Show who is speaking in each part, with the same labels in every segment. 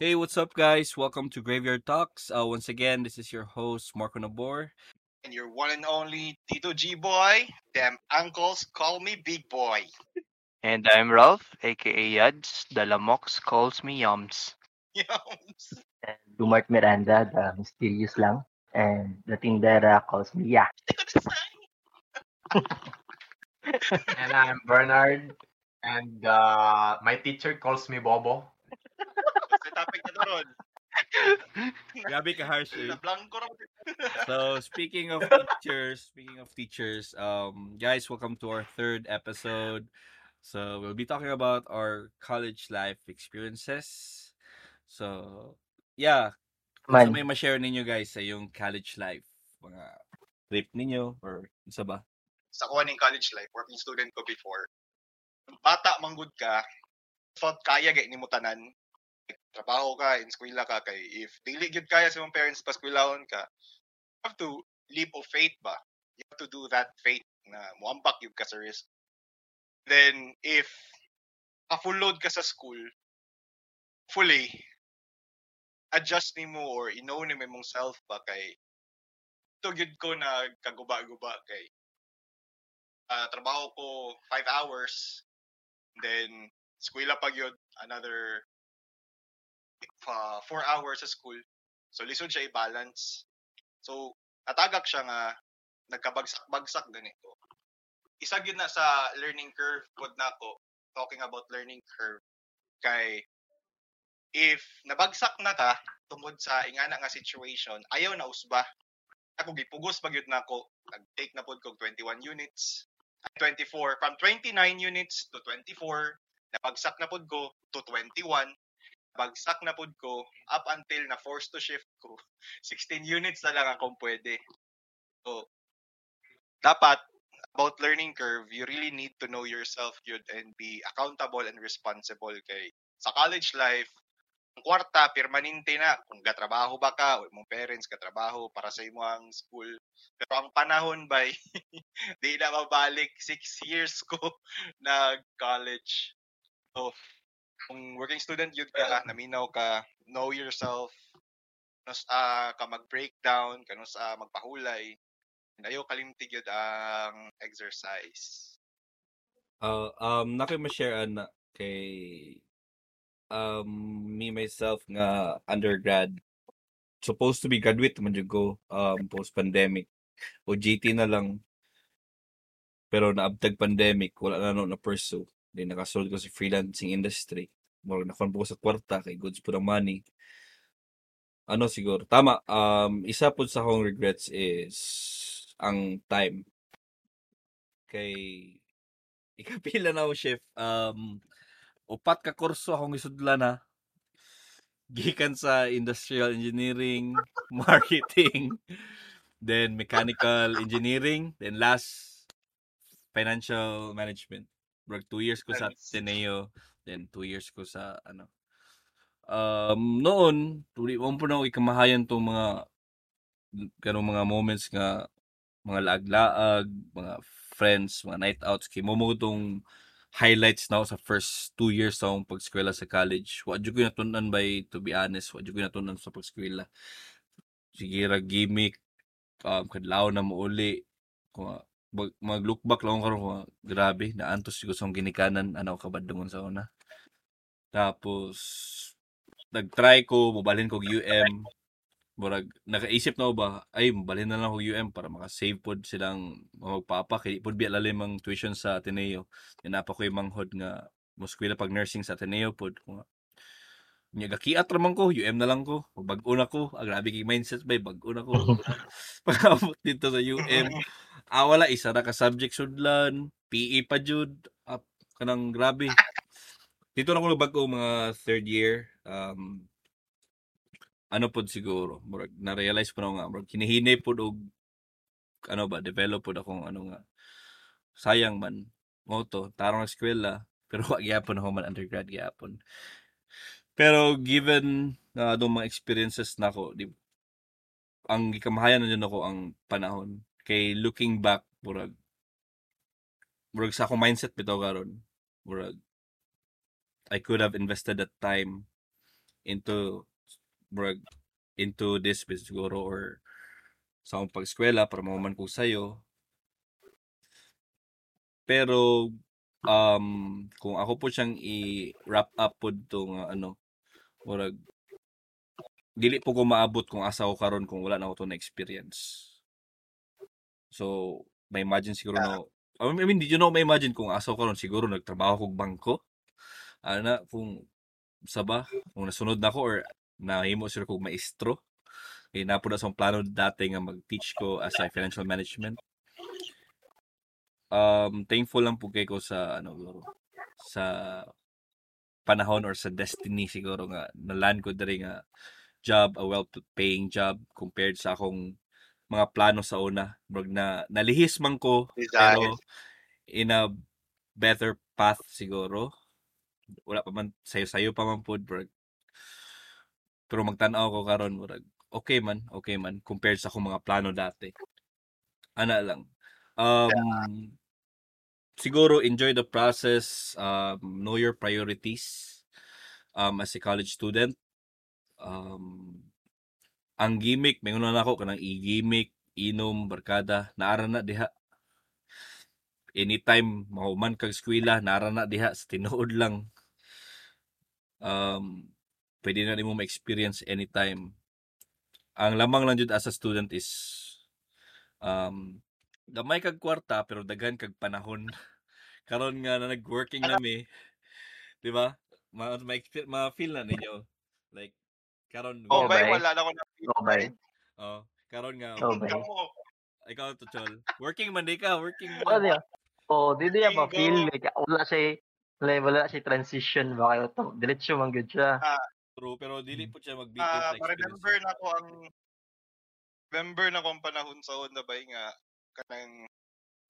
Speaker 1: Hey, what's up, guys? Welcome to Graveyard Talks. Uh, once again, this is your host, Marco Nabor.
Speaker 2: And your one and only Tito G Boy. Damn uncles call me Big Boy.
Speaker 3: And I'm Ralph, aka Yads. The Lamox calls me Yums.
Speaker 2: Yums.
Speaker 4: And Dumart Miranda, the mysterious lang. And the Tindera calls me Ya.
Speaker 5: and I'm Bernard. And uh, my teacher calls me Bobo.
Speaker 2: Doon.
Speaker 1: Grabe ka harsh. eh. So, speaking of teachers, speaking of teachers, um, guys, welcome to our third episode. So, we'll be talking about our college life experiences. So, yeah,
Speaker 4: Man,
Speaker 1: may ma-share ninyo guys sa yung college life, mga trip ninyo or isa ba?
Speaker 2: Sa kuha ng college life, working student ko before. Bata manggod ka, thought kaya gay ni mo tanan. Trabaho ka, in eskwela ka, kay if dili gyud kaya sa mong parents pa eskwelahon ka, you have to leap of faith ba? You have to do that faith na muambak yung ka sa risk. Then, if ka-full load ka sa school, fully, adjust ni mo or i-know ni mo mong self ba kay ito gyud ko na kaguba-guba kay ah, trabaho ko 5 hours then eskwela pa gyud another 4 hours sa school. So lisod siya i-balance. So natagak siya nga nagkabagsak-bagsak ganito. Isa gyud na sa learning curve pod na ako talking about learning curve. Kay if nabagsak na ta tungod sa ingana nga situation ayaw na usba. Ako gipugos pa gyud na ako nag-take na pod kog 21 units. Ay, 24 from 29 units to 24 nabagsak na pod ko to 21 bagsak na pod ko up until na forced to shift ko 16 units na lang akong pwede. So dapat about learning curve you really need to know yourself yun and be accountable and responsible kay sa college life. Ang kwarta permanente na. Kung gatrabaho ba ka o mong parents katrabaho para sa imo ang school. Pero ang panahon bay di na mabalik. Six years ko nag college so kung working student yun ka naminaw ka know yourself kano sa ka mag breakdown kano sa magpahulay and ayaw kalimtig yun ang exercise.
Speaker 1: Uh, um, na kayo ma-share na kay um, me myself nga undergrad supposed to be graduate man jud ko um, post pandemic o GT na lang. Pero naabtag pandemic wala na no na pursue di nakasulod ko sa freelancing industry. Mo na ko sa kwarta kay goods po ng money. Ano siguro? Tama um isa po sa akong regrets is ang time. Kay ikapila na ako chef. Um upat ka kurso akong isudlan na. Gikan sa industrial engineering marketing then mechanical engineering then last financial management Bro, two years ko sa. Ateneo then two years ko sa ano um noon tuli mo po na ako ikamahayan tong mga kanong mga moments nga mga laag-laag mga friends mga night outs kay mo mo tong highlights na ako sa first two years sa akong pag-eskwela sa college. Wa jud ko natunan by to be honest, wa jud ko natunan sa pag-eskwela. Sige ra gimmick um kadlaw na mo uli. Kung mag, mag look back lang karon ko grabe naantos ko sa ginikanan ano kabadungon sa una. Tapos nag-try ko mobalhin ko UM murag nakaisip na ba ay mobalhin na lang ko UM para maka-save pod silang magpapa. Kay pod biya lalim ang tuition sa Ateneo. Yanapa ko yung manghod nga muskwila pag nursing sa Ateneo pod ko nga. Nya gakiat raman ko UM na lang ko. Bag-o na ko ah, grabe kay mindset bay bag-o na ko. Pagabot dito sa UM ah wala isa ra ka subject sudlan PE pa jud ah, kanang grabe. Dito na ko bag-o mga third year. Um ano pod siguro murag na-realize po na nga murag kinihinay pod og ano ba develop pod akong ano nga sayang man mo to tarong eskwela pero wa gyapon ako man undergrad gyapon pero given na uh, mga experiences nako di ang gikamahayan na ako ang panahon kay looking back murag murag sa akong mindset bitaw karon murag I could have invested that time into murag into this business siguro or sa akong pag-eskwela para mahuman ko sayo. Pero um kung ako po siyang i-wrap up pod to nga ano murag dili po ko maabot kung asa ko karon kung wala na ako to na experience. So, may imagine siguro no I mean, did you know may imagine kung asa ko karon siguro nagtrabaho kog bangko. Ana kung sa ba kung nasunod na ko or nahimo sila kog maestro. Eh, na po na sa plano dati nga mag-teach ko as a financial management. Um, thankful lang po kay ko sa ano sa panahon or sa destiny siguro nga naland ko diri nga job, a well-paying job compared sa akong mga plano sa una. Murag na nalihis man ko pero in a better path siguro. Wala pa man sayo-sayo pa man pod bro. Pero magtan-aw ko karon murag okay man, okay man compared sa akong mga plano dati. Ana lang. Um siguro enjoy the process, um, know your priorities um, as a college student. Um, ang gimmick, may na ako kanang i-gimmick, inom, barkada, naara na diha. Anytime mahuman kag eskwela, naara na diha sa tinuod lang. Um, pwede na nimo ma-experience anytime. Ang lamang lang jud as a student is um, gamay kag kwarta pero daghan kag panahon. Karon nga na nag-working nami, di ba? Ma, ma, ma feel na ninyo. Like karon
Speaker 2: Oh, bay,
Speaker 4: bay.
Speaker 2: wala na ko na
Speaker 4: Oo, bay.
Speaker 1: Oh, karon nga
Speaker 4: Oo, bay.
Speaker 2: Ikaw
Speaker 1: to chol. Working man di ka, working man.
Speaker 4: niya. Oh, di
Speaker 2: Bingo.
Speaker 4: pa feel like wala siya wala, wala siya transition ba kayo to. Diretso man gud siya.
Speaker 1: True, pero dili po siya mag
Speaker 2: Ah,
Speaker 1: sa experience.
Speaker 2: ma-remember na ko ang remember na ko ang panahon sa una bay nga kanang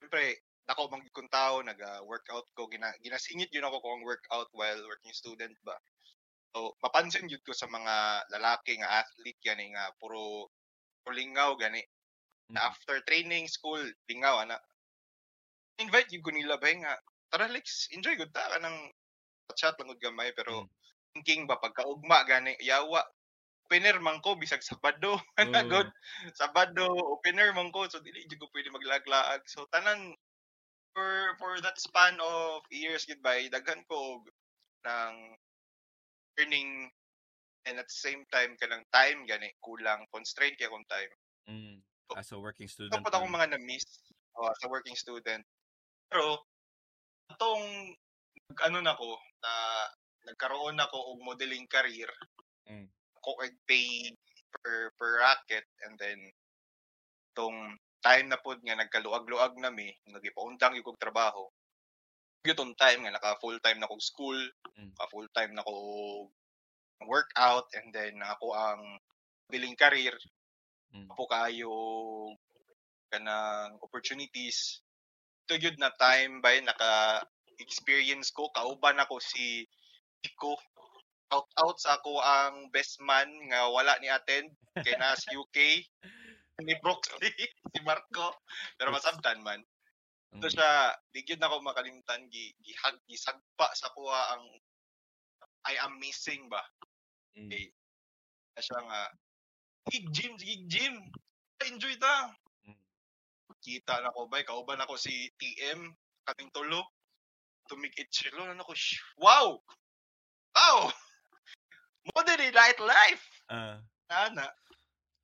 Speaker 2: siyempre ako mang kung tao naga-workout ko gina, ginasingit yun ako kung workout while working student ba. So mapansin yun ko sa mga lalaki nga athlete gani nga puro puro lingaw gani na
Speaker 1: Mm.
Speaker 2: after training school lingaw ana. Invite yun ko nila bay nga tara Lex enjoy gud ta kanang chat lang gud gamay pero
Speaker 1: Mm.
Speaker 2: thinking ba pagkaugma gani yawa opener man ko bisag Sabado ana good Sabado opener man ko so dili jud ko pwede maglaglaag so tanan for for that span of years goodbye daghan ko ng earning and at the same time kanang time gani kulang constraint kay akong time
Speaker 1: Mm. As a working student.
Speaker 2: pa akong mga na-miss oh, sa working student pero atong ano na ko na nagkaroon ako og modeling career
Speaker 1: Mm.
Speaker 2: ako kay pay per per racket and then tong time na pod nga nagkaluag-luag na mi nagipaundang yung trabaho gyutong time nga naka full time na kog school
Speaker 1: Mm.
Speaker 2: naka full time na ko workout and then ako ang modeling career.
Speaker 1: Mm.
Speaker 2: po kayo kanang opportunities. Ito gyud na time by naka experience ko kauban ako si Pico out out sa ako ang best man nga wala ni attend kay nas UK ni Broxley si Marco. Pero masabtan man ito
Speaker 1: Mm.
Speaker 2: siya di gyud nako makalimutan gi gihag gisagpa sa kuha ang I am missing ba
Speaker 1: Mm.
Speaker 2: Okay. na siya nga gig gym gig gym enjoy ta
Speaker 1: Mm.
Speaker 2: kita na ko bay kauban ako si TM kaming tulo tumig itchilo na ako "Shh, wow wow modern night life
Speaker 1: Ah.
Speaker 2: ana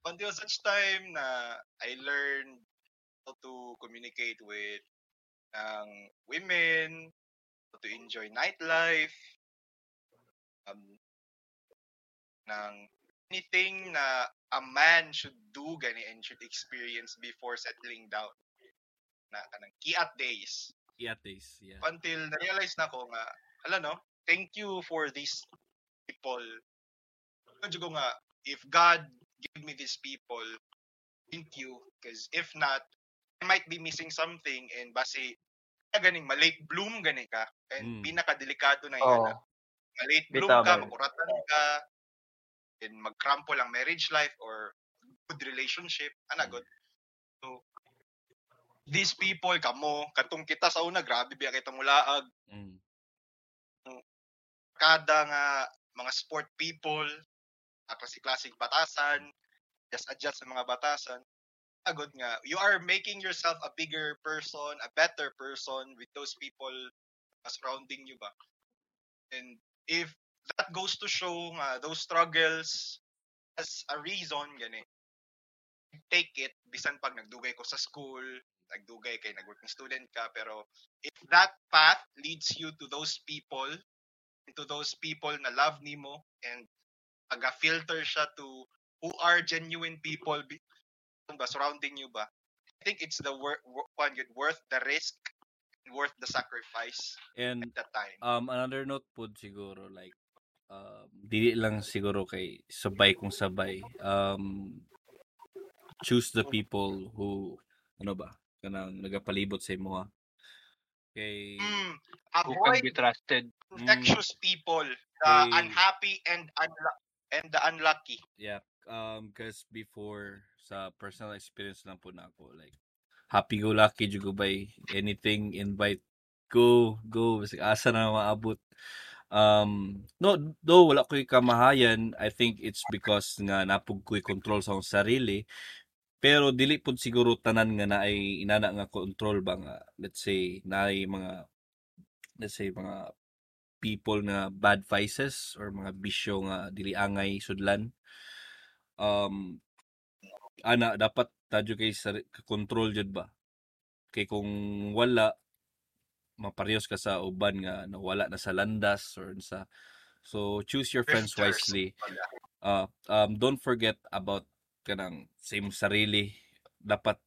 Speaker 2: until such time na I learned how to communicate with ng women how to enjoy nightlife um ng anything na a man should do gani and should experience before settling down na kanang kiat days.
Speaker 1: Yates, yeah.
Speaker 2: until na-realize na ko nga hala no? Thank you for these people. Medyo ko nga if God give me these people thank you. Because if not might be missing something and base na ganing ma-late bloom gani ka and
Speaker 1: Mm.
Speaker 2: pinakadelikado na
Speaker 4: Oh,
Speaker 2: yan ma-late bloom
Speaker 4: Bitaw,
Speaker 2: ka makuratan ka and magcrample ang marriage life or good relationship ana good so these people kamo katong kita sa una grabe biya kita mulaag
Speaker 1: Mm.
Speaker 2: kada nga mga sport people, tapos si classic batasan, just adjust sa mga batasan. Agod nga, you are making yourself a bigger person, a better person with those people surrounding you ba. And if that goes to show nga those struggles as a reason gani take it bisan pag nagdugay ko sa school nagdugay kay nagworking student ka pero if that path leads you to those people to those people na love nimo and aga-filter siya to who are genuine people ba surrounding you ba I think it's the worth worth the risk worth the sacrifice
Speaker 1: And
Speaker 2: at that time
Speaker 1: um another note po siguro like um dili lang siguro kay sabay kung sabay um choose the people who ano ba kanang nagapalibot sa imo ha kay
Speaker 2: mm,
Speaker 3: Who can
Speaker 2: avoid
Speaker 3: be trusted.
Speaker 2: infectious people the
Speaker 1: Okay.
Speaker 2: unhappy and unlu- and the unlucky
Speaker 1: yeah um cause before sa personal experience lang po na ako like happy go lucky jud ko by anything invite go go basta asa na maabot. Um no though wala ko'y kamahayan I think it's because nga napug ko'y control sa sarili pero dili pud siguro tanan nga naay inana nga control ba nga let's say naay mga let's say mga people nga bad vices or mga bisyo nga dili angay sudlan. Um ana dapat tadyo kay sa control jud ba? Kay kung wala maparehas ka sa uban nga nawala na sa landas or sa so choose your friends wisely. uh, um don't forget about kanang same sarili. Dapat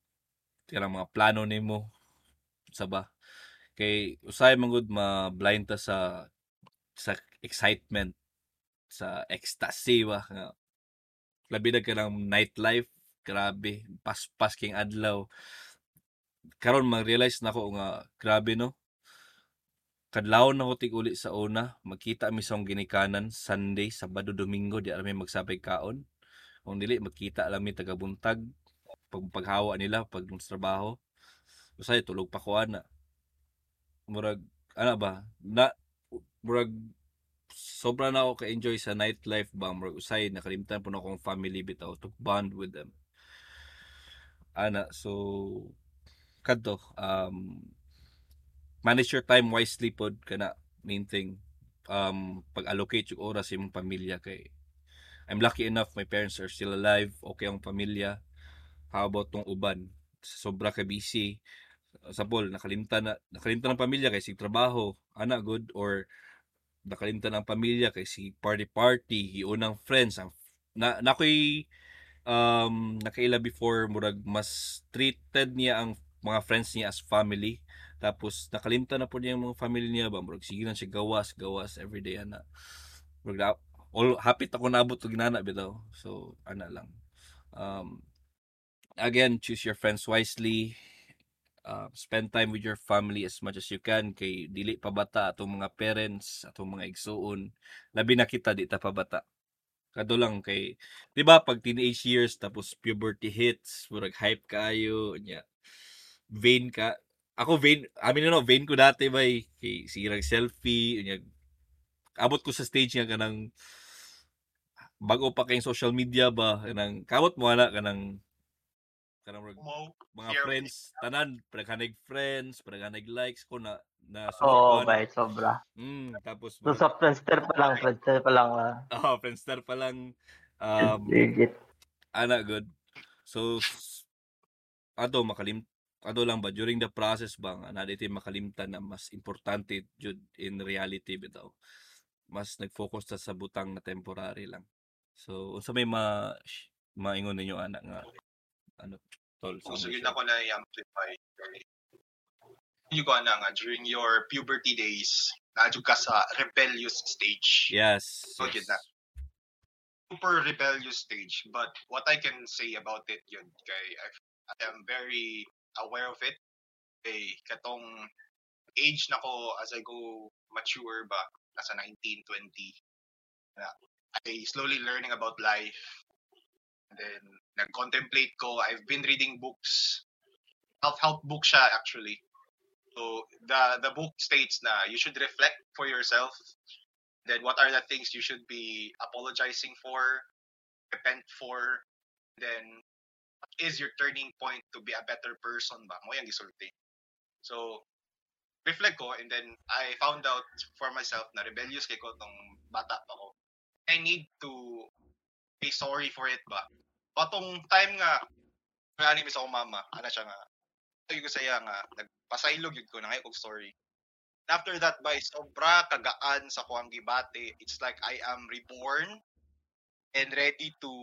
Speaker 1: kanang mga plano nimo sa ba? Kay usay man gud ma-blind ta sa sa excitement sa ecstasy ba? Nga labi na ka ng nightlife grabe paspas king adlaw. Karon mag-realize na ko nga grabe no? Kadlawon na ko tig uli sa una magkita mi sa ginikanan Sunday Sabado Domingo di alam magsabay kaon. Kung dili magkita lang mi taga buntag pag paghawa nila pag trabaho. Usay tulog pa ko ana. Murag ana ba? Na murag sobra na ako ka-enjoy sa nightlife ba? Murag usay nakalimtan po na akong family bitaw to bond with them ana. So kadto um manage your time wisely pod kana main thing. Um pag-allocate yung oras sa imong pamilya kay I'm lucky enough my parents are still alive okay ang pamilya. How about tong uban? Sobra ka busy. Sa Paul nakalimtan na nakalimtan ng pamilya kay sig trabaho. Ana good? Or nakalimtan ang pamilya kay si party party iunang friends. Ang na nakoy um nakaila before murag mas treated niya ang mga friends niya as family. Tapos nakalimtan na po niya ang mga family niya ba? Murag sige lang siya gawas gawas everyday ana. Murag na, all hapit ako naabot og ginana bitaw. So ana lang. Um again choose your friends wisely. Uh, spend time with your family as much as you can. Kay dili pa bata atong mga parents atong mga igsuon labi na kita di ta pa bata kado lang kay di ba pag teenage years tapos puberty hits murag hype kayo nya vain ka. Ako vain amin no vain ko dati ba kay sirag selfie nya abot ko sa stage nga kanang bago pa kayong social media ba kanang kamot mo ana kanang kanang mga
Speaker 2: Fear
Speaker 1: friends tanan pagkanag friends pagkanag likes ko na na
Speaker 4: Oo,
Speaker 1: sunukan.
Speaker 4: bay, sobra.
Speaker 1: mm, tapos
Speaker 4: So, sa Friendster pa lang, Friendster pa lang. ah.
Speaker 1: oh, friendster pa lang um
Speaker 4: Legit.
Speaker 1: ana good so ato makalim ato lang ba during the process ba nga na dito makalimtan na mas importante jud in reality bitaw mas nag-focus ta sa butang na temporary lang so unsa may ma maingon ninyo ana nga ano tol mga
Speaker 2: yun
Speaker 1: siya?
Speaker 2: ako na i-amplify. Yung ko na nga, during your puberty days, nadyo ka sa rebellious stage.
Speaker 1: yes,
Speaker 2: So, yun
Speaker 1: yes.
Speaker 2: na. Super rebellious stage. But what I can say about it yun, kay I, I am very aware of it. Kay katong age na ko as I go mature ba, nasa 19, 20, na, I slowly learning about life. Then, nag-contemplate ko. I've been reading books. Self-help book siya, actually. So, the the book states na you should reflect for yourself. Then what are the things you should be apologizing for, repent for, then what is your turning point to be a better person ba? Mo yung gisulti. So, reflect ko and then I found out for myself na rebellious kay ko tong bata pa ko. I need to be sorry for it ba? Patong time nga, nga ni sa mama, ana siya nga, ito ko saya nga, nagpasaylog yun ko na ngayon story. After that, by sobra kagaan sa kuang gibate, it's like I am reborn and ready to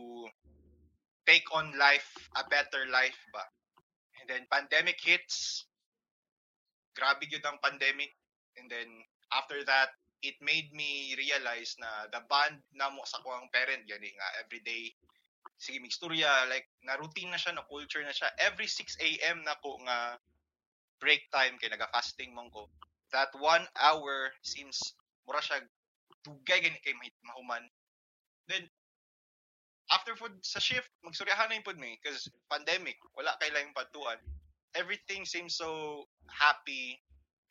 Speaker 2: take on life, a better life ba. And then pandemic hits, grabe yun ang pandemic. And then after that, it made me realize na the bond na mo sa kuang parent, gani nga, everyday, sige, migstorya, like, na routine na siya, na culture na siya. Every 6 a.m. na ko nga break time, kay naga-fasting mong ko. That one hour seems, mura siya, dugay gani kay mahuman. Then, after food sa shift, magsuryahan na food me, because pandemic, wala kay lang patuan. Everything seems so happy,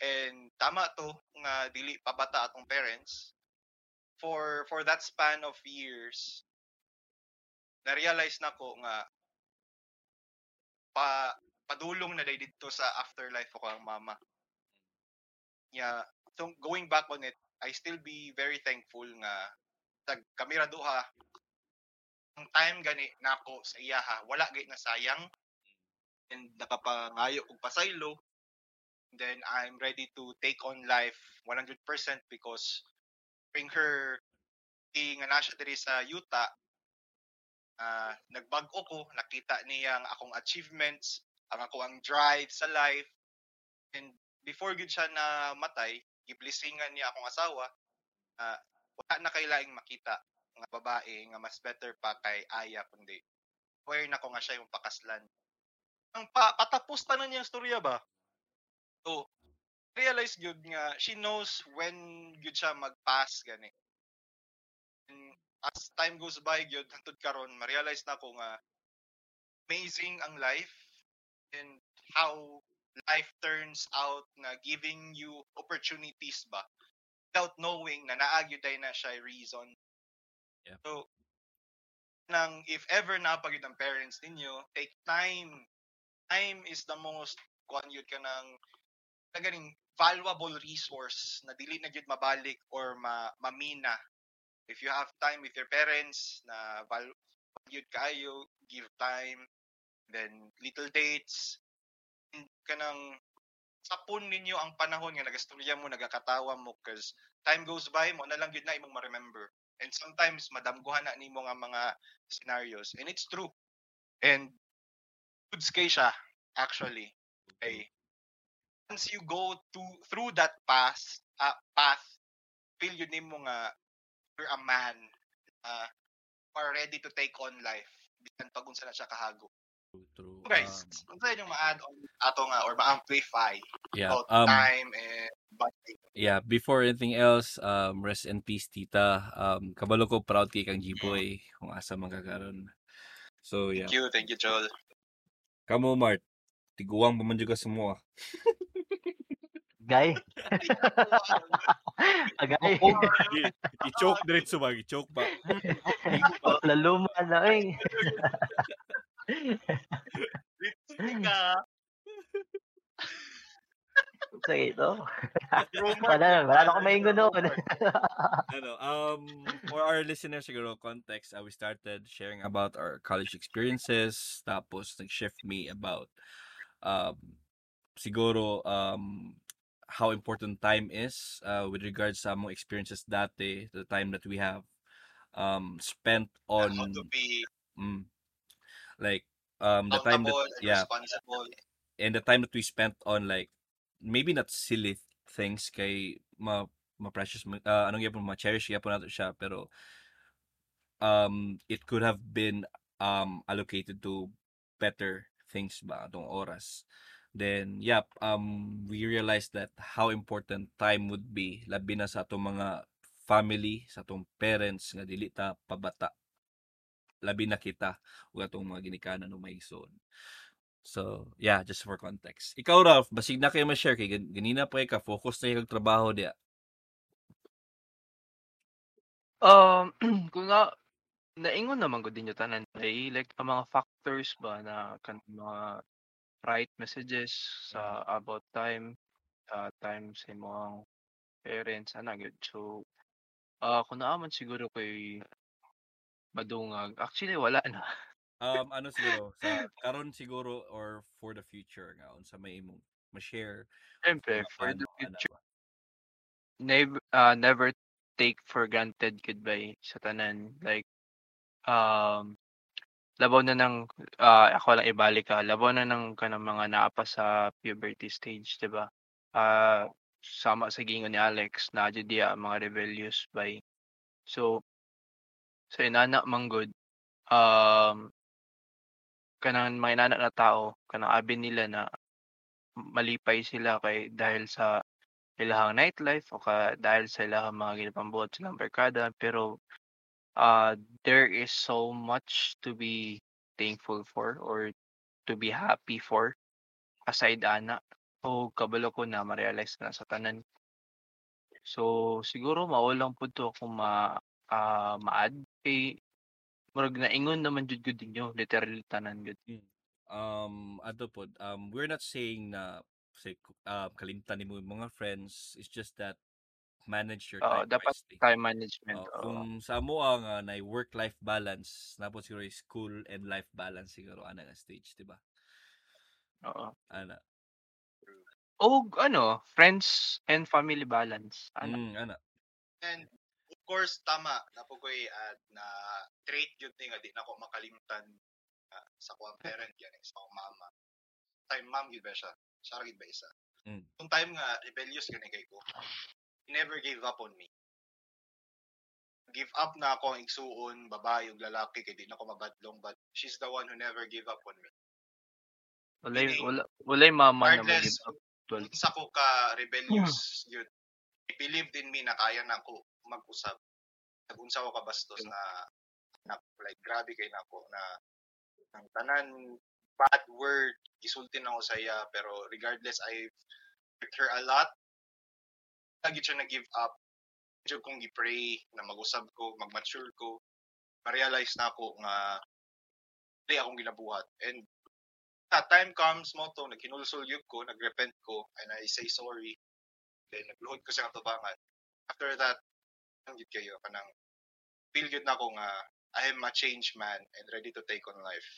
Speaker 2: and tama to, nga dili pabata atong parents. For, for that span of years, na-realize na ko nga pa padulong na day dito sa afterlife ko ang mama. Yeah, so going back on it, I still be very thankful nga tag kamera duha ang time gani nako sa iya ha, wala gay na sayang and nakapangayo og pasaylo then I'm ready to take on life 100% because bring her nga na siya diri sa Utah ah nagbag-o ko nakita niya ang akong achievements ang ako ang drive sa life. And before gud siya na matay giblisingan niya akong asawa ah wala na kay laing makita nga babae nga mas better pa kay Aya kundi aware na ko nga siya yung pakaslan. Ang pa, patapos pa na niyang storya ba so realize gyud nga she knows when gyud siya mag-pass gani And as time goes by gyud hangtod karon ma-realize na ko nga amazing ang life and how life turns out na giving you opportunities ba without knowing na naagyo day na siya reason.
Speaker 1: Yeah.
Speaker 2: So, nang if ever napagid ang parents ninyo, take time. Time is the most kuan yun ka ng ganing valuable resource na dili na gyud mabalik or ma mamina. If you have time with your parents na val yun kayo, give time, then little dates, kanang sapon ninyo ang panahon nga nagastorya mo, nagakatawa mo, cause time goes by, mo na lang yun na imong ma-remember. And sometimes, madamguhan na nimo nga mga scenarios. And it's true. And goods kay siya, actually. Okay. Once you go to through that path, uh, path, feel yun nimo nga you're a man uh, are ready to take on life. Bisan pag unsa na siya kahago.
Speaker 1: True, true.
Speaker 2: Guys,
Speaker 1: Um,
Speaker 2: ano sa inyong ma-add on ato nga or ma-amplify
Speaker 1: yeah.
Speaker 2: about
Speaker 1: Um,
Speaker 2: time and bonding?
Speaker 1: yeah, before anything else, um, rest in peace, tita. Um, kabalo ko proud kay kang G-boy kung asa man kakaron. So, yeah.
Speaker 2: Thank you, thank you, Joel.
Speaker 1: Kamo, Mart. Tiguang pa man ka sa ah.
Speaker 4: Gay. Agay.
Speaker 1: I- I-choke diretso ba? I-choke ba?
Speaker 4: Laluma na eh.
Speaker 2: Ka,
Speaker 4: Sige ito. Wala na, wala na akong maingon noon.
Speaker 1: ano, um, for our listeners, siguro, context, uh, we started sharing about our college experiences, tapos nag-shift me about, um, siguro, um, how important time is uh, with regards sa mga experiences dati, the time that we have um, spent on,
Speaker 2: How to be
Speaker 1: mm, like, um, the time that,
Speaker 2: and
Speaker 1: yeah,
Speaker 2: responsible.
Speaker 1: and the time that we spent on like maybe not silly things kay ma ma precious uh, anong yapon ma cherish yapon nato siya pero um it could have been um allocated to better things ba atong oras then yep um we realized that how important time would be labi na sa atong mga family sa atong parents nga dili ta pabata labi na kita ug atong mga ginikanan o maigsoon So, yeah, just for context. Ikaw, Ralph, basig na kayo ma-share kay gan- ganina pa ka focus na yung trabaho dia.
Speaker 3: Um, kung nga naingon naman gud ninyo tanan kay like ang mga factors ba na kan mga right messages sa about time, uh, time sa imong parents ana gyud. So, ah, kung naa man siguro kay madungag, actually wala na.
Speaker 1: Um, ano siguro, sa karon siguro or for the future nga unsa may imong ma-share
Speaker 3: Siyempre for the
Speaker 1: plano, ana
Speaker 3: future
Speaker 1: ba?
Speaker 3: never uh, never take for granted goodbye sa tanan like um labaw na ng ah, ako lang ibalik ha labaw na ng kanang mga naa pa sa puberty stage di ba? Ah sama sa gingon ni Alex na jud mga rebellious by so sa inana man good um kanang mga inana na tao kanang abi nila na malipay sila kay dahil sa ilahang nightlife o ka dahil sa ilahang mga ginapambuhat silang barkada pero uh, there is so much to be thankful for or to be happy for aside ana o kabalo ko na ma-realize na sa tanan so siguro maulang pud to kung ma ah, ma-add kay murag naingon naman jud gud ninyo literally tanan gud
Speaker 1: Mm. Um, ato pod, um, we're not saying na say, uh, kalimtan nimo mga friends. It's just that manage your time
Speaker 3: dapat
Speaker 1: wisely.
Speaker 3: time management
Speaker 1: Oh,
Speaker 3: oo.
Speaker 1: kung sa mo ang uh, na work-life balance, napos siguro yung school and life balance siguro ana nga stage, di ba?
Speaker 3: Oo.
Speaker 1: Ana.
Speaker 3: O ano, friends and family balance. Ano?
Speaker 1: Mm, ana.
Speaker 2: And of course, tama. Napugoy at na trait yun ni nga di na ako makalimutan ah, sa kuwang parent yan, eh, sa akong mama. Time mom yun ba siya? Siya ba isa?
Speaker 1: Mm.
Speaker 2: Yung time nga, rebellious gani kay ko. He never gave up on me. Give up na ako ang igsuon, babae, yung lalaki, kay di na ako mabadlong, but she's the one who never gave up on me.
Speaker 3: Walay
Speaker 2: Meaning,
Speaker 3: wala walay mama na
Speaker 2: Regardless,
Speaker 3: mag-give up.
Speaker 2: Unsa ko ka rebellious yun. He believed in me na kaya na ako mag-usap. Nag-unsa ko ka bastos na, na like grabe kay nako na ang tanan bad word gisulti na ako sa iya pero regardless I hurt her a lot lagi siya na-give up. Medyo kong gi-pray na mag-usap ko mag-mature ko ma-realize na ako nga dili akong ginabuhat. And at time comes mo to naghinulsulyog ko nagrepent ko and I say sorry. Then nagluhod ko sa katubangan. After that ang gid kayo kanang feel good na ako nga I am a changed man and ready to take on life.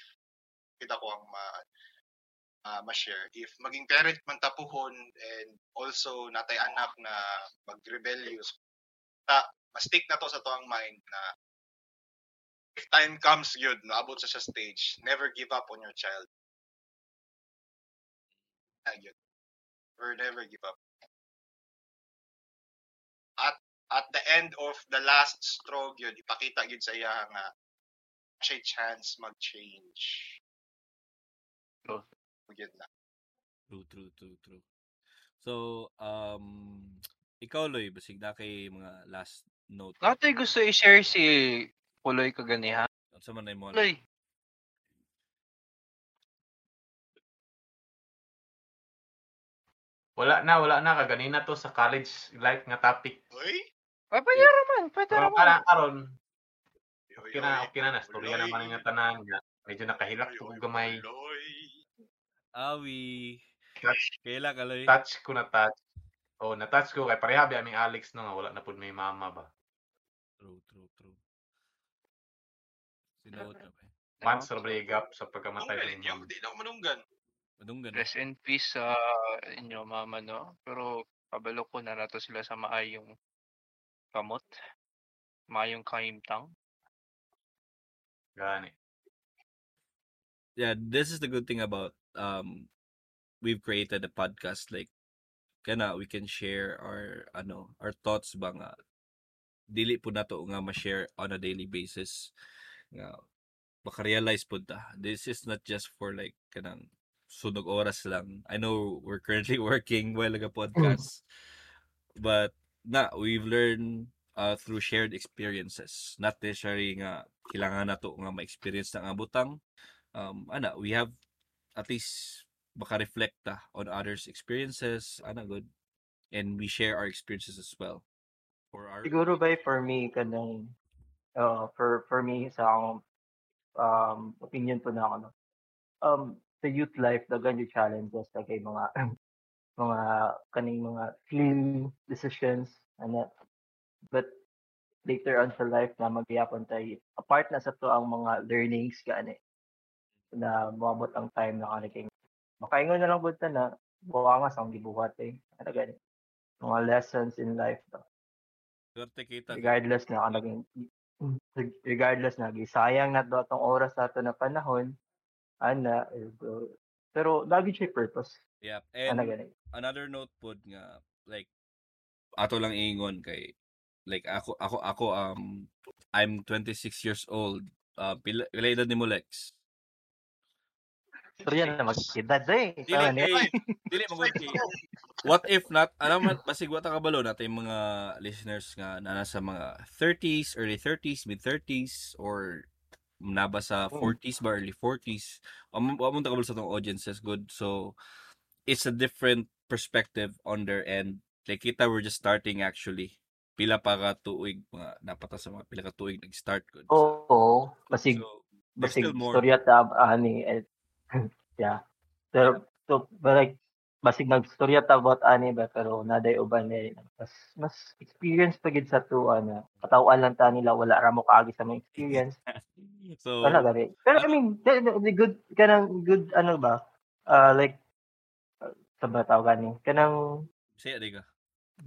Speaker 2: Kita ko ang ma ah, ma-share if maging parent man tapuhon and also natay anak na mag-rebellious ta ma-stick na to sa toang mind na if time comes yun naabot sa siya stage never give up on your child Ah, yun. or never give up at at the end of the last straw yun ipakita yun sa iya nga siya chance mag-change
Speaker 3: Oh.
Speaker 2: Yun na
Speaker 1: True, true, true, true. So, um, ikaw, Loy, basig na kay mga last note.
Speaker 3: Natay gusto i-share si Puloy kagani ha.
Speaker 1: Sa man na mo.
Speaker 3: Puloy.
Speaker 5: Wala na, wala na. Kaganina to sa college life nga topic.
Speaker 2: Uy!
Speaker 3: Ay, pwede raman, pwede
Speaker 5: Pero
Speaker 3: raman.
Speaker 5: kana karon,
Speaker 2: Uy,
Speaker 5: okay na, okay na. Nastorya
Speaker 2: uloy.
Speaker 5: naman nga tanan. nga. Medyo nakahilak
Speaker 2: uy,
Speaker 5: gamay.
Speaker 2: uloy.
Speaker 1: Awi.
Speaker 5: Touch,
Speaker 1: Kaila ka, Loy.
Speaker 5: touch ko na touch. Oh, na-touch ko kay pareha bi aming Alex no nga wala na pud may mama ba.
Speaker 1: True, true, true. Sinuot na ba? eh.
Speaker 5: Once ra break up sa pagkamatay
Speaker 2: Tunggal,
Speaker 5: sa
Speaker 2: hindi na ako manunggan.
Speaker 1: Madunggan.
Speaker 3: Rest in peace sa inyo mama no. Pero kabalo ko na nato sila sa maayong kamot. Maayong kahimtang.
Speaker 5: gani.
Speaker 1: yeah, this is the good thing about um we've created a podcast like kana we can share our ano our thoughts ba nga. Dili po nato nga ma-share on a daily basis nga maka-realize po ta. This is not just for like kanang sunog oras lang. I know we're currently working while naga podcast but na we've learned uh, through shared experiences. Not necessarily nga kailangan nato nga ma-experience na nga butang um ana we have at least maka-reflect ta on others experiences ana good and we share our experiences as well. For our
Speaker 4: Siguro ba for me kanang uh, for for me sa um, opinion po na ako no. Um, sa youth life dagan yung challenges kay mga mga kaning mga clean decisions ano. But later on sa life na magyapon tayo apart na sa to ang mga learnings gani na moabot ang time na kaniking makaingon na lang ta na buwangas ang gibuhat eh ano gani mga lessons in life no?
Speaker 1: Swerte kita.
Speaker 4: regardless na kanaging regardless na gisayang na do atong oras nato na panahon ana pero lagi siya purpose
Speaker 1: Yeah.
Speaker 4: ana
Speaker 1: And
Speaker 4: gani
Speaker 1: another note pod nga like ato lang ingon kay like ako ako ako um I'm 26 years old. Uh, pila, pila edad ni mo
Speaker 4: Yan na magkidad eh
Speaker 1: Dili kay dili kay What if not alam man basig wa ta kabalo natin mga listeners nga na nasa mga 30s, early 30s, mid 30s or naba sa
Speaker 4: Mm.
Speaker 1: 40s ba early 40s. Wa mo wa mo ta kabalo sa tong audiences good. So it's a different perspective on their end. Like kita we're just starting actually. Pila pa ka tuig mga napata sa mga pila ka tuig nag-start good.
Speaker 4: oo basig
Speaker 1: So
Speaker 4: basig
Speaker 1: still more.
Speaker 4: storya ta ani eh, yeah. Pero so but like basig nagstorya ta about ani ba pero naday uban eh mas mas experience pa gid sa to ana katawan lang ta nila wala ra mo kaagi sa mga experience.
Speaker 1: So
Speaker 4: wala gani pero I mean the, the, the good kanang good ano ba uh, like uh, sa ba tawag gani kanang
Speaker 1: say di ka.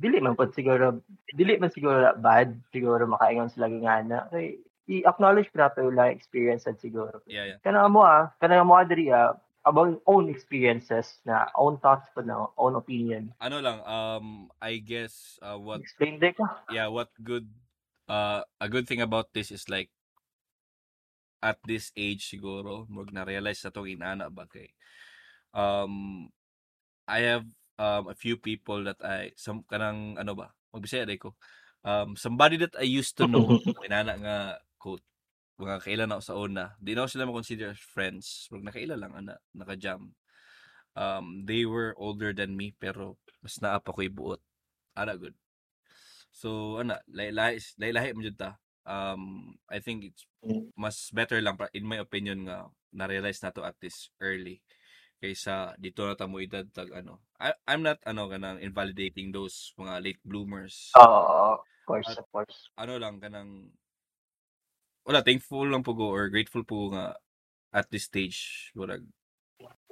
Speaker 4: dili man pod siguro dili man siguro bad siguro makaingon sila nga na kay i-acknowledge pa nato yung experience sad siguro.
Speaker 1: Yeah, yeah.
Speaker 4: kanang mo ah kanang mo diri ah about own experiences na own thoughts pa na own opinion.
Speaker 1: Ano lang um I guess uh, what
Speaker 4: explain din ka.
Speaker 1: Yeah, what good uh a good thing about this is like at this age siguro mag na realize na tong inana ba kay um I have um a few people that I some kanang ano ba magbisaya ko. Um somebody that I used to know inana nga quote mga kailan ako sa una. Di na ako sila ma-consider as friends. Mag nakaila lang ana naka-jam. Um they were older than me pero mas naa pa ko ibuot ana good. So ana lahi lahi mo ta. Um I think it's mas better lang in my opinion nga na-realize na to at this early kaysa dito na tamo edad tag ano. I, I'm not ano kanang invalidating those mga late bloomers.
Speaker 4: Oo of course of course.
Speaker 1: ano lang kanang wala thankful lang po ko or grateful po nga at this stage wala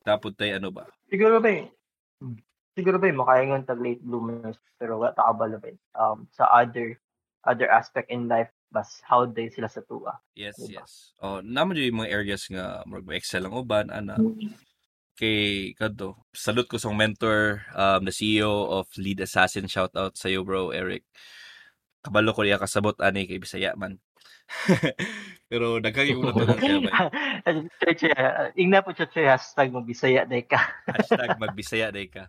Speaker 1: tapos tay ano ba?
Speaker 4: Siguro ba hmm, siguro ba eh, makaingon tag late bloomers pero wala ta kabalo ba um sa other other aspect in life bas how day sila sa tuwa.
Speaker 1: Yes
Speaker 4: Diba?
Speaker 1: yes. Oh namo yung mga areas nga murag excel ang uban ana. Kay kadto salute ko sa mentor um the CEO of Lead Assassin. Shout out sa iyo bro Eric. Kabalo ko diya kasabot ani kay Bisaya man pero daghang yung to lang kaya ba
Speaker 4: ingna po cheche hashtag mo bisaya day ka.
Speaker 1: hashtag magbisaya day ka.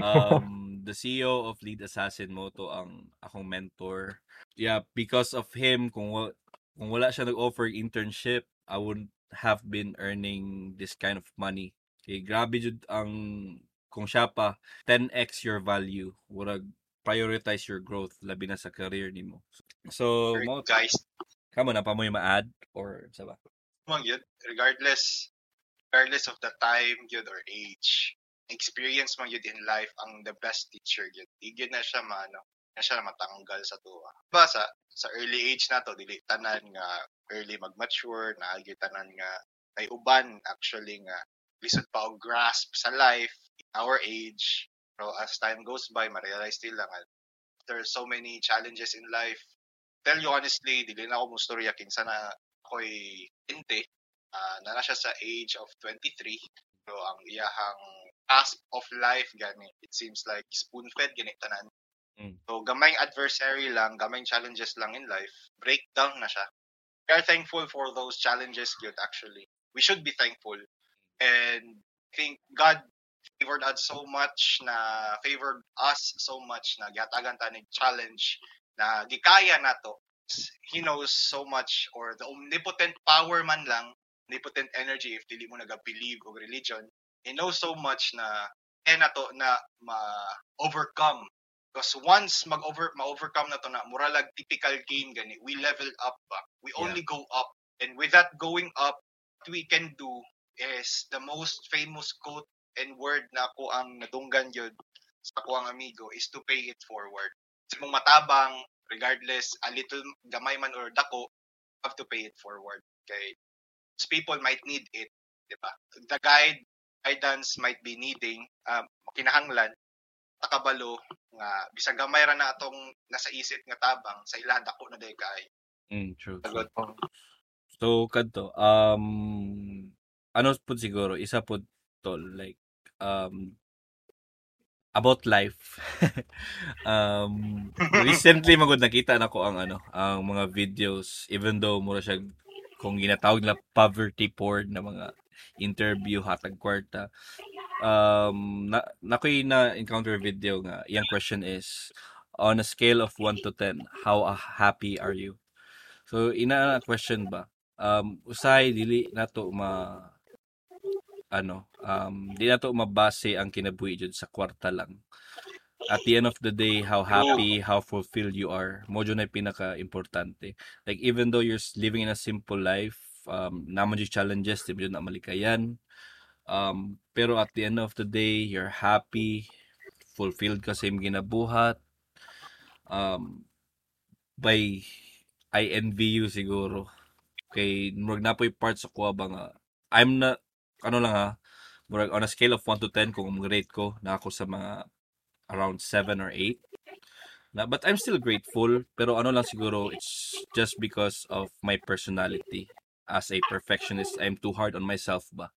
Speaker 1: Um the CEO of Lead Assassin Moto ang akong mentor. Yeah because of him kung wa- kung wala siya nag-offer internship I wouldn't have been earning this kind of money. Kay grabe jud ang kung siya pa 10x your value murag prioritize your growth labi na sa career nimo. So mo
Speaker 2: guys,
Speaker 1: kamo na pa mo yung ma-add or sa ba
Speaker 2: regardless regardless of the time yun or age, experience mo yun in life ang the best teacher yun. Yun na siya maano, na siya matanggal sa tuwa. Ba sa sa early age na to, dili tanan nga early mag-mature, naagi tanan nga ay uban actually nga lisod pa og grasp sa life in our age. Pero as time goes by, ma-realize nila nga there are so many challenges in life. Tell you honestly, dili na ako mustorya kinsa na ako'y inte. Ah, na siya sa age of 23. So ang iyahang grasp of life gani, it seems like spoon-fed gani tanan.
Speaker 1: Mm.
Speaker 2: So gamayng adversary lang, gamayng challenges lang in life, breakdown na siya. We are thankful for those challenges good actually. We should be thankful. And I think God favored us so much na favored us so much na gihatagan ta challenge na gikaya nato he knows so much or the omnipotent power man lang omnipotent energy if dili mo nag-believe og religion he knows so much na kaya na to na ma-overcome Because once mag-over ma-overcome na to na mura lag typical game gani, we level up ba. We
Speaker 1: Yeah.
Speaker 2: only go up. And with that going up, what we can do is the most famous quote and word na ako ang nadunggan yun sa ako ang amigo is to pay it forward. Sa mong matabang, regardless, a little gamay man or dako, have to pay it forward. Okay? Those people might need it. Diba? The guide, guidance might be needing, um, kinahanglan, takabalo, nga bisag gamay ra na atong nasa isip nga tabang sa ila dako na day kay
Speaker 1: Mm, true, true.
Speaker 2: Sagot.
Speaker 1: So, kadto, um, ano po siguro, isa po to, like, um, about life. um, recently, magod nakita na ko ang ano, ang mga videos, even though mura siya, kung ginatawag na poverty porn na mga interview, hatag kwarta, um, na, na ko'y na-encounter video nga, yung question is, on a scale of 1 to 10, how happy are you? So, ina na question ba? Um, usay, dili nato ma ano, um, di nato mabase ang kinabuhi jud sa kwarta lang. At the end of the day, how happy, how fulfilled you are, mo jud na pinaka-importante. Like, even though you're living in a simple life, um, naman yung challenges, di na malikayan. Um, pero at the end of the day, you're happy, fulfilled ka sa imong ginabuhat. Um, by I envy you siguro. Kay murag na po yung parts sa kuha ba nga. I'm not, ano lang ha, murag on a scale of 1 to 10 kung rate ko na ako sa mga around 7 or 8. Na, but I'm still grateful. Pero ano lang siguro, it's just because of my personality. As a perfectionist, I'm too hard on myself ba.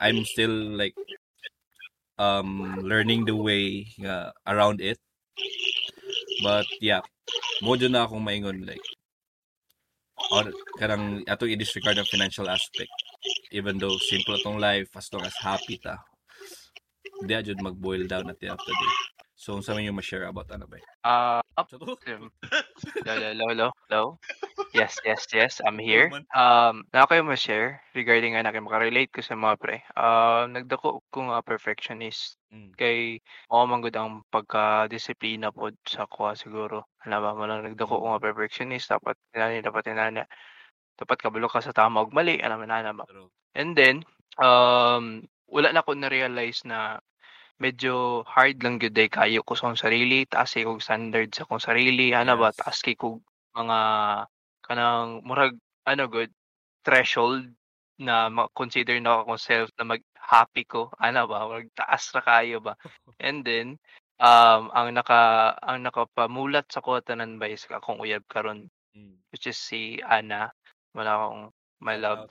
Speaker 1: I'm still like um learning the way nga around it. But yeah, mo dyan na akong maingon like or karang ato i-disregard ang financial aspect even though simple atong life as long as happy ta di jud mag-boil down at the the day so unsa man yung ma-share about ano ba
Speaker 3: Ah, up.
Speaker 1: to
Speaker 3: Um, Hello, hello, hello, hello. Yes, yes, yes. I'm here. Um, na kayo ma-share regarding nga na kayo makarelate ko sa mga pre. Um, nagdako ko nga perfectionist
Speaker 1: mm.
Speaker 3: kay mao man gud ang pagka-disiplina pod sa kuha siguro. Ano ba mo lang nagdako ko nga perfectionist dapat tinani dapat tinani. Dapat kabalo ka sa tama ug mali man ana ba.
Speaker 1: True.
Speaker 3: And then um wala na ko na realize na medyo hard lang gyud day kayo ko sa sarili, taas kay kog standard sa akong sarili, ana ba
Speaker 1: Yes.
Speaker 3: taas kay kog mga kanang murag ano good threshold na ma-consider na akong self na mag-happy ko, ana ba, murag taas ra kayo ba. And then um ang naka ang nakapamulat sa ko tanan ba is akong uyab karon
Speaker 1: Mm.
Speaker 3: which is si Ana, wala akong my love.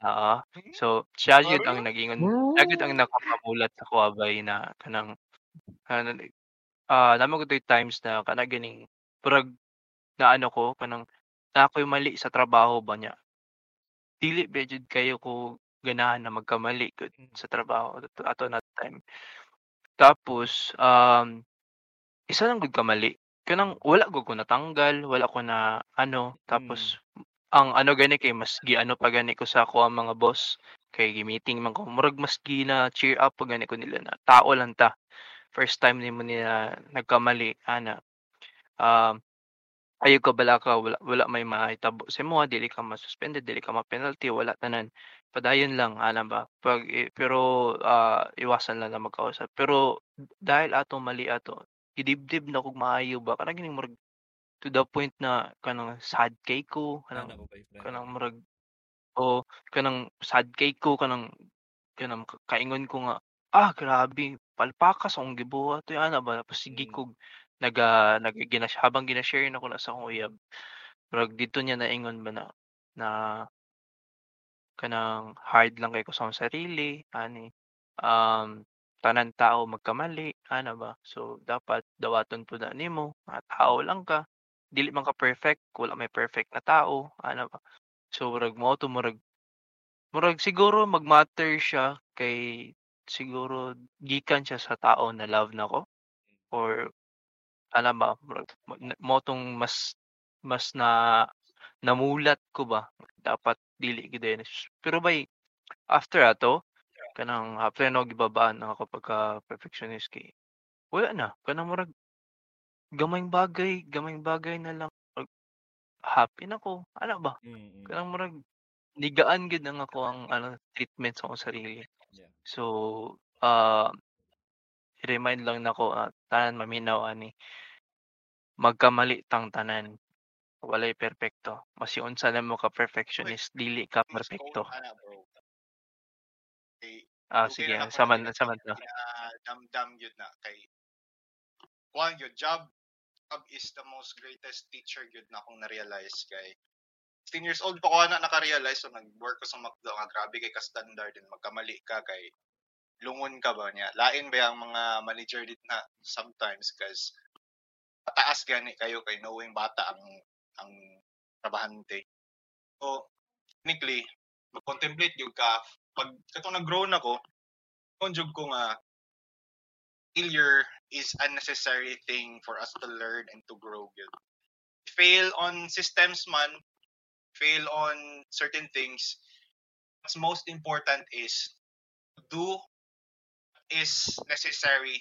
Speaker 3: Oo. So siya jud ang
Speaker 2: Mario?
Speaker 3: nagingon siya ang nakapamulat sa kuwabay na kanang ano ah namo gud times na kana ganing murag na ano ko kanang na ako'y mali sa trabaho ba niya. Dili ba kayo ko ganahan na magkamali gud sa trabaho ato na time. Tapos um isa lang gud kamali kanang wala gud ko natanggal, wala ko na ano tapos ang ano gani kay mas giano pa gani ko sa ako ang mga boss? Kay gi-meeting man ko murag mas gi na cheer up pa gani ko nila na tao lang ta. First time nimo nila nagkamali ana. Um ayo ka bala ka wala, wala may mahitabo sa mo dili ka ma-suspended dili ka ma-penalty wala tanan. Padayon lang ana ba? Pag i- pero ah, iwasan lang na magkausap. Pero dahil ato mali ato gidibdib na kog maayo ba? Kana gining murag to the point na kanang sad kay ko kanang
Speaker 1: Ana ko ba, friend?
Speaker 3: kanang murag o kanang sad kay ko kanang kanang ka- kaingon ko nga ah grabe palpakas akong gibuhat to ana ba tapos sige
Speaker 1: Mm.
Speaker 3: ko naga nag ginas habang gina-share na ko na sa akong uyab murag dito niya naingon ba na na kanang hard lang kay ko sa akong sarili ani um tanan tao magkamali ana ba so dapat dawaton pud na nimo nga tao lang ka dili man ka perfect wala may perfect na tao ana ba? So murag mo to murag murag siguro mag-matter siya kay siguro gikan siya sa tao na love nako. Or ana ba murag mo tong mas mas na namulat ko ba? Dapat dili gid pero bay after ato kanang after no gibabaan na ako pagka perfectionist kay wala na kanang murag gamayng bagay gamayng bagay na lang. Ug happy na ko ana ba?
Speaker 1: Mm.
Speaker 3: kanang murag nigaan gid ang ako ang ano treatment sa akong sarili.
Speaker 1: Yeah.
Speaker 3: so ah i-remind lang nako ah, tanan maminaw ani. Magkamali tang tanan. Walay perpekto. Masiun sa mo ka perfectionist dili ka.
Speaker 2: Okay,
Speaker 3: ah
Speaker 2: okay
Speaker 3: sige
Speaker 2: na
Speaker 3: saman
Speaker 2: na
Speaker 3: saman to
Speaker 2: damdam yun na kay kuan yun job job is the most greatest teacher yun na akong na-realize kay 16 years old pa ko na naka-realize so nag-work ko sa McDo nga grabe kay ka standard din magkamali ka kay lungon ka ba niya. Lain ba ang mga manager dit na sometimes cause taas gani kayo kay knowing bata ang ang trabahante. So technically mag-contemplate yung ka. Pag katong nag-grow na ko konjug ko nga failure is a necessary thing for us to learn and to grow good. Fail on systems man, fail on certain things. What's most important is do is necessary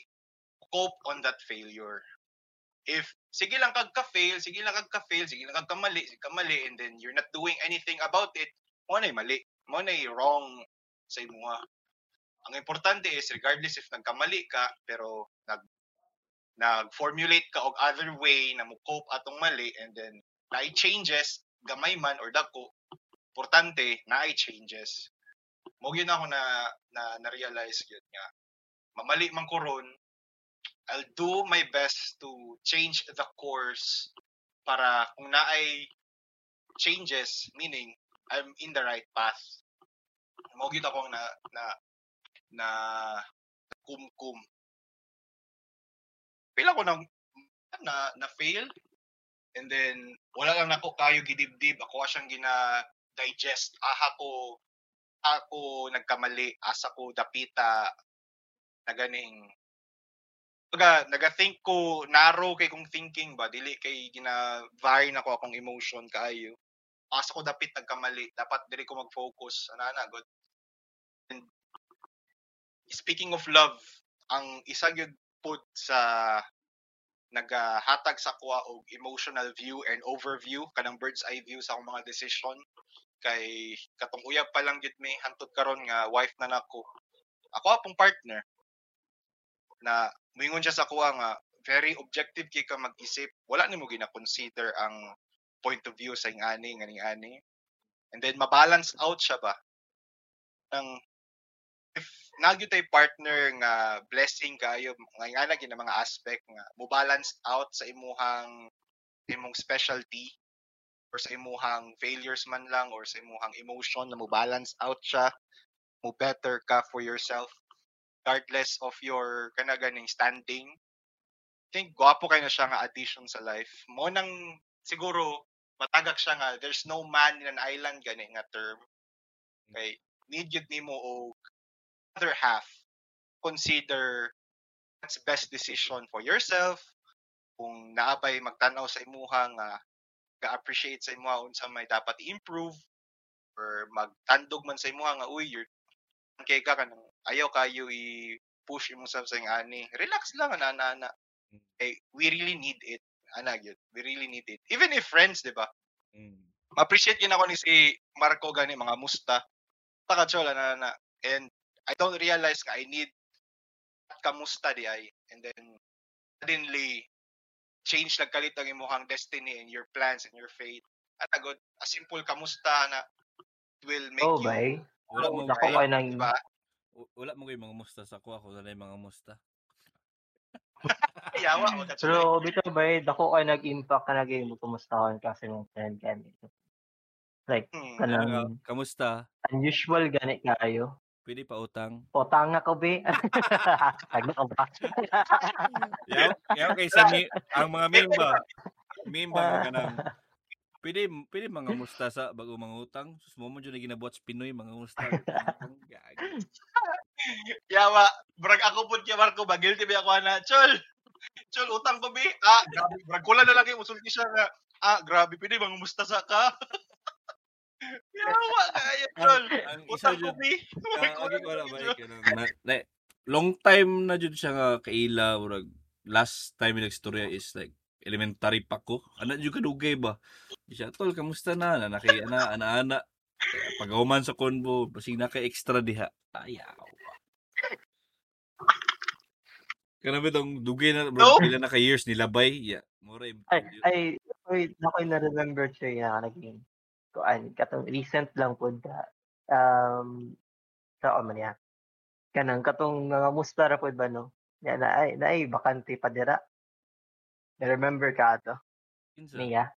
Speaker 2: to cope on that failure. If sige lang kag ka-fail, sige lang kag ka-fail, sige lang kag kamali, sige kamali, and then you're not doing anything about it, mo na mali, mo na wrong sa imuha ang importante is regardless if nagkamali ka pero nag nag-formulate ka og other way na mo cope atong mali and then naay changes gamay man or dako importante naay changes mo gyud ako na na, na realize gyud nga mamali man ko ron I'll do my best to change the course para kung naay changes meaning I'm in the right path. Mo gyud ako na na na kumkum. Pila ko nang na na fail and then wala lang nako kayo gidibdib. Ako siyang gina digest aha ko ako nagkamali. Asa ko dapita na ganing Baga, naga-think ko, narrow kay kong thinking ba, dili kay gina-vary na ko akong emotion kaayo. Asa ko dapit nagkamali, dapat dili ko mag-focus. Ana na, good. Speaking of love, ang isa gyud put sa nagahatag sa kuha og emotional view and overview kanang bird's eye view sa akong mga decision kay katong uyab pa lang gyud may hantud karon nga wife na nako. Ako apong partner na moingon siya sa kuha nga very objective kay ka mag-isip. Wala nimo gina-consider ang point of view sa ingani nganing ani. And then mabalance out siya ba ng nagyo tay partner nga blessing kayo nga nga lagi na mga aspect nga mo balance out sa imuhang imong specialty or sa imuhang failures man lang or sa imuhang emotion na mo balance out siya mo better ka for yourself regardless of your kana ganing standing. I think gwapo kay na siya nga addition sa life. Mo nang siguro matagak siya nga there's no man in an island gani nga term. Kay need yun nimo og other half consider what's best decision for yourself. Kung naabay magtanaw sa imuha nga ga-appreciate sa imuha unsa may dapat i-improve or magtandog man sa imuha nga uy you're kay ka kanang ayaw kayo i-push imong sa ani. Relax lang ana ana ana. Hey, we really need it ana gyud we really need it. Even if friends di ba?
Speaker 1: Mm.
Speaker 2: ma-appreciate yun ako ni si Marco gani mga musta. Pakachola na na and I don't realize nga I need kamusta di ay and then suddenly change nagkalit ang imong destiny and your plans and your fate at agad a simple kamusta na will make
Speaker 4: Oh,
Speaker 2: you
Speaker 4: bay.
Speaker 1: Wala mo
Speaker 4: Dako
Speaker 1: wala,
Speaker 4: kay nang
Speaker 2: diba?
Speaker 1: wala mo yung mga musta sa ko na yung mga musta.
Speaker 2: yawa mo that's right.
Speaker 4: Pero bitaw bay, dako kay nag-impact ka naging mo kumustahan kasi mong friend gani. Like
Speaker 2: Hmm.
Speaker 4: Kanang
Speaker 1: kamusta?
Speaker 4: unusual gani kayo.
Speaker 1: Pwede pa utang.
Speaker 4: O tanga ko be. Tagna ka ba?
Speaker 1: Yaw, yaw kay sa mi, ang mga mimba. Mimba nga kanang Pwede pwede mga musta sa bago mga utang. Sus mo mo jud na ginabuhat sa Pinoy mga musta. Ang gagi.
Speaker 2: yawa brag ako pud kay Marco ba guilty ba ako na chol chol utang ko bi ah grabe brag ko lang na lang yung musulti siya nga ah grabe pwede bang musta sa ka yawa chol
Speaker 1: Ang isa
Speaker 2: utang ko
Speaker 1: na ba na, na, long time na jud siya nga kaila murag last time yung nagstorya is like elementary pa ko. Ana jud kadugay ba? Di siya tol kamusta na? Na nakay ana ana ana. Pagahuman sa convo, basig na kay extra diha. Ayaw. Kana ba tong dugay na bro,
Speaker 2: No.
Speaker 1: pila na ka years nilabay. Yeah. Mura
Speaker 4: Ay, ay, ay, ako'y na-remember siya nga naging kuan katong recent lang po da um sa man niya kanang katong mga musta ra pod ba no? Ya na ay na ay bakante pa dira. Remember ka ato? Niya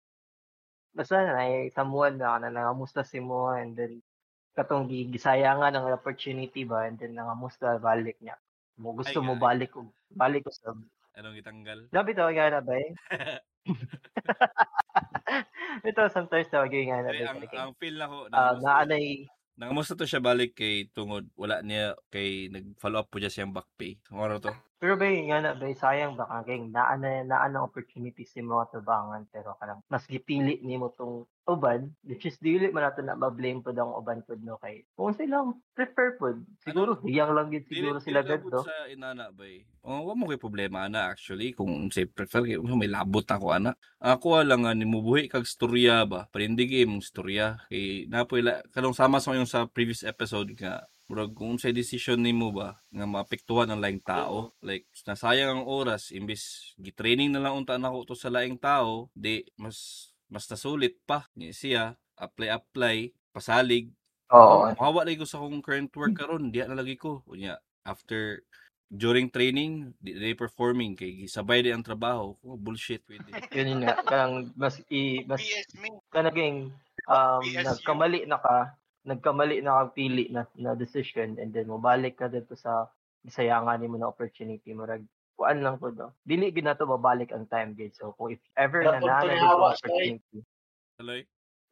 Speaker 4: basta na ay someone na na nangamusta si mo and then katong gi- gisayangan ng opportunity ba and then nangamusta balik niya. Mo gusto
Speaker 1: Ay,
Speaker 4: mo
Speaker 1: ay.
Speaker 4: balik ko balik ko sa
Speaker 1: Anong itanggal?
Speaker 4: Grabe to nga na ba eh? Ito sometimes tawag yung nga na
Speaker 1: Ay, ang, ang feel na ko,
Speaker 4: Ah,
Speaker 1: nangamusta,
Speaker 4: na anay
Speaker 1: nangamusta to siya balik kay tungod, wala niya, kay nag-follow up po siya siyang back pay. Ano to?
Speaker 4: Pero ba yung nga na ba sayang baka kay naan na naan ang opportunities ni mga tubangan pero kanang mas gipili nimo tong uban which is dili man nato na ma-blame pod ang uban pod no kay kung silang prefer pod siguro hiyang lang gid siguro
Speaker 1: Dili-
Speaker 4: sila
Speaker 1: dili
Speaker 4: gad
Speaker 1: labot
Speaker 4: do
Speaker 1: sa inana ba eh. Oh, wa mo kay problema ana actually kung say prefer kay may labot ako ana. Ako lang nga nimubuhi kag storya ba. Parindig imong storya kay napoy kanong sama sa yung sa previous episode nga murag kung sa decision nimo ba nga maapektuhan ang laing tao like nasayang ang oras imbis gi-training na lang unta nako to sa laing tao di mas mas nasulit pa ni siya apply apply pasalig
Speaker 4: oo
Speaker 1: Mahawa lagi ko sa akong current work karon, diya na lagi ko. Unya, after during training, di di performing kay sabay di ang trabaho. Oh, bullshit pwede.
Speaker 4: yun nga kanang mas i mas kanaging um, nagkamali na ka, nagkamali na ka pili na, na decision and then mobalik ka dito sa gisayangan nimo na opportunity mo rag kuan lang po do. Dili gid nato babalik ang time gid. So kung if ever na
Speaker 6: to
Speaker 4: dito
Speaker 6: eh.
Speaker 4: opportunity,
Speaker 1: Tuloy.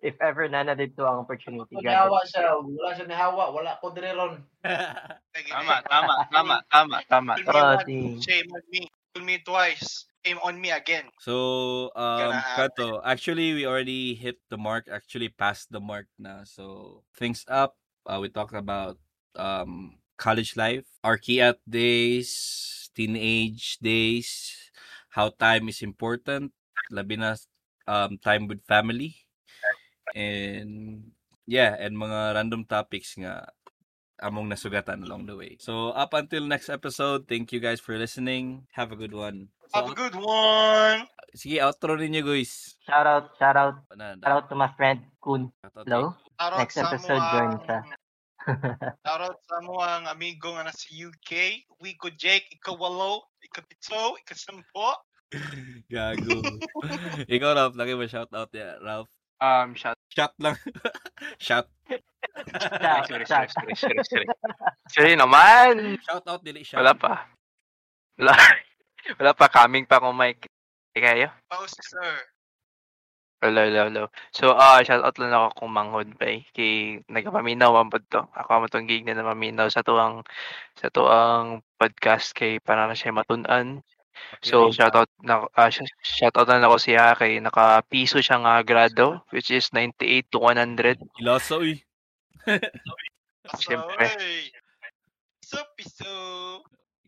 Speaker 4: if ever nana dito ang opportunity,
Speaker 6: nahawa siya, wala siya nahawa, wala ko dire ron.
Speaker 3: Tama, tama, tama, tama, tama.
Speaker 4: Si-
Speaker 2: shame on me. Kill me twice. Shame on me again.
Speaker 1: so, um, Kato, actually, we already hit the mark, actually passed the mark now. So, things up. Uh, we talked about um, college life, out days, teenage days, how time is important, labi na um, time with family, and yeah, and mga random topics nga among nasugatan along the way. So, up until next episode, thank you guys for listening. Have a good one. So,
Speaker 2: Have a good one.
Speaker 1: Sige, outro ninyo guys.
Speaker 4: shout out, shout out, shout out to my friend Kun. Hello?
Speaker 2: Shout out
Speaker 4: Next episode,
Speaker 2: mga-
Speaker 4: join sa.
Speaker 2: Shout out sa mga amigo nga nasa UK. Wiko Jake, ikaw walo, ikaw pito, ikaw sampo.
Speaker 1: Gago. Ikaw, Ralph, lagi mo shoutout ya, Ralph.
Speaker 3: Um, shot.
Speaker 1: Shot lang. Shot.
Speaker 4: Shout,
Speaker 3: Sorry, sorry,
Speaker 4: shout.
Speaker 3: sorry, sorry, sorry. Sorry naman.
Speaker 1: Shoutout, dili shot.
Speaker 3: Wala pa. Wala. Wala pa. Coming pa kung may kayo.
Speaker 2: Pause, sir.
Speaker 3: Hello, hello, hello. So, ah, shout out lang ako kung manghod pa eh. Kay nagapaminaw ang pod to. Ako mo tong gig na namaminaw sa tuang sa tuang podcast kay para na siya matunan. So, shout out na ah, sh- shout out na lang ako siya kay naka piso siya nga grado which is 98 to 100.
Speaker 1: Ilasa, uy.
Speaker 3: Siyempre.
Speaker 2: Sopi so.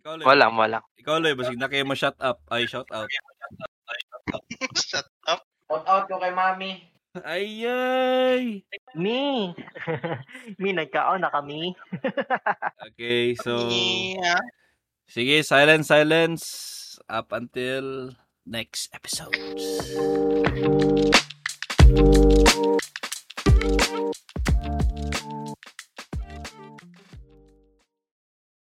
Speaker 1: Ikaw, Loy.
Speaker 3: Walang, walang.
Speaker 1: Ikaw, Loy, basig na kayo ma-shut up. Ay, shout out.
Speaker 2: Shut up.
Speaker 6: Shout out ko kay mami.
Speaker 1: Ay.
Speaker 4: Me. Me, nagkaon na kami.
Speaker 1: okay, so... Sige, silence, silence. Up until next episodes.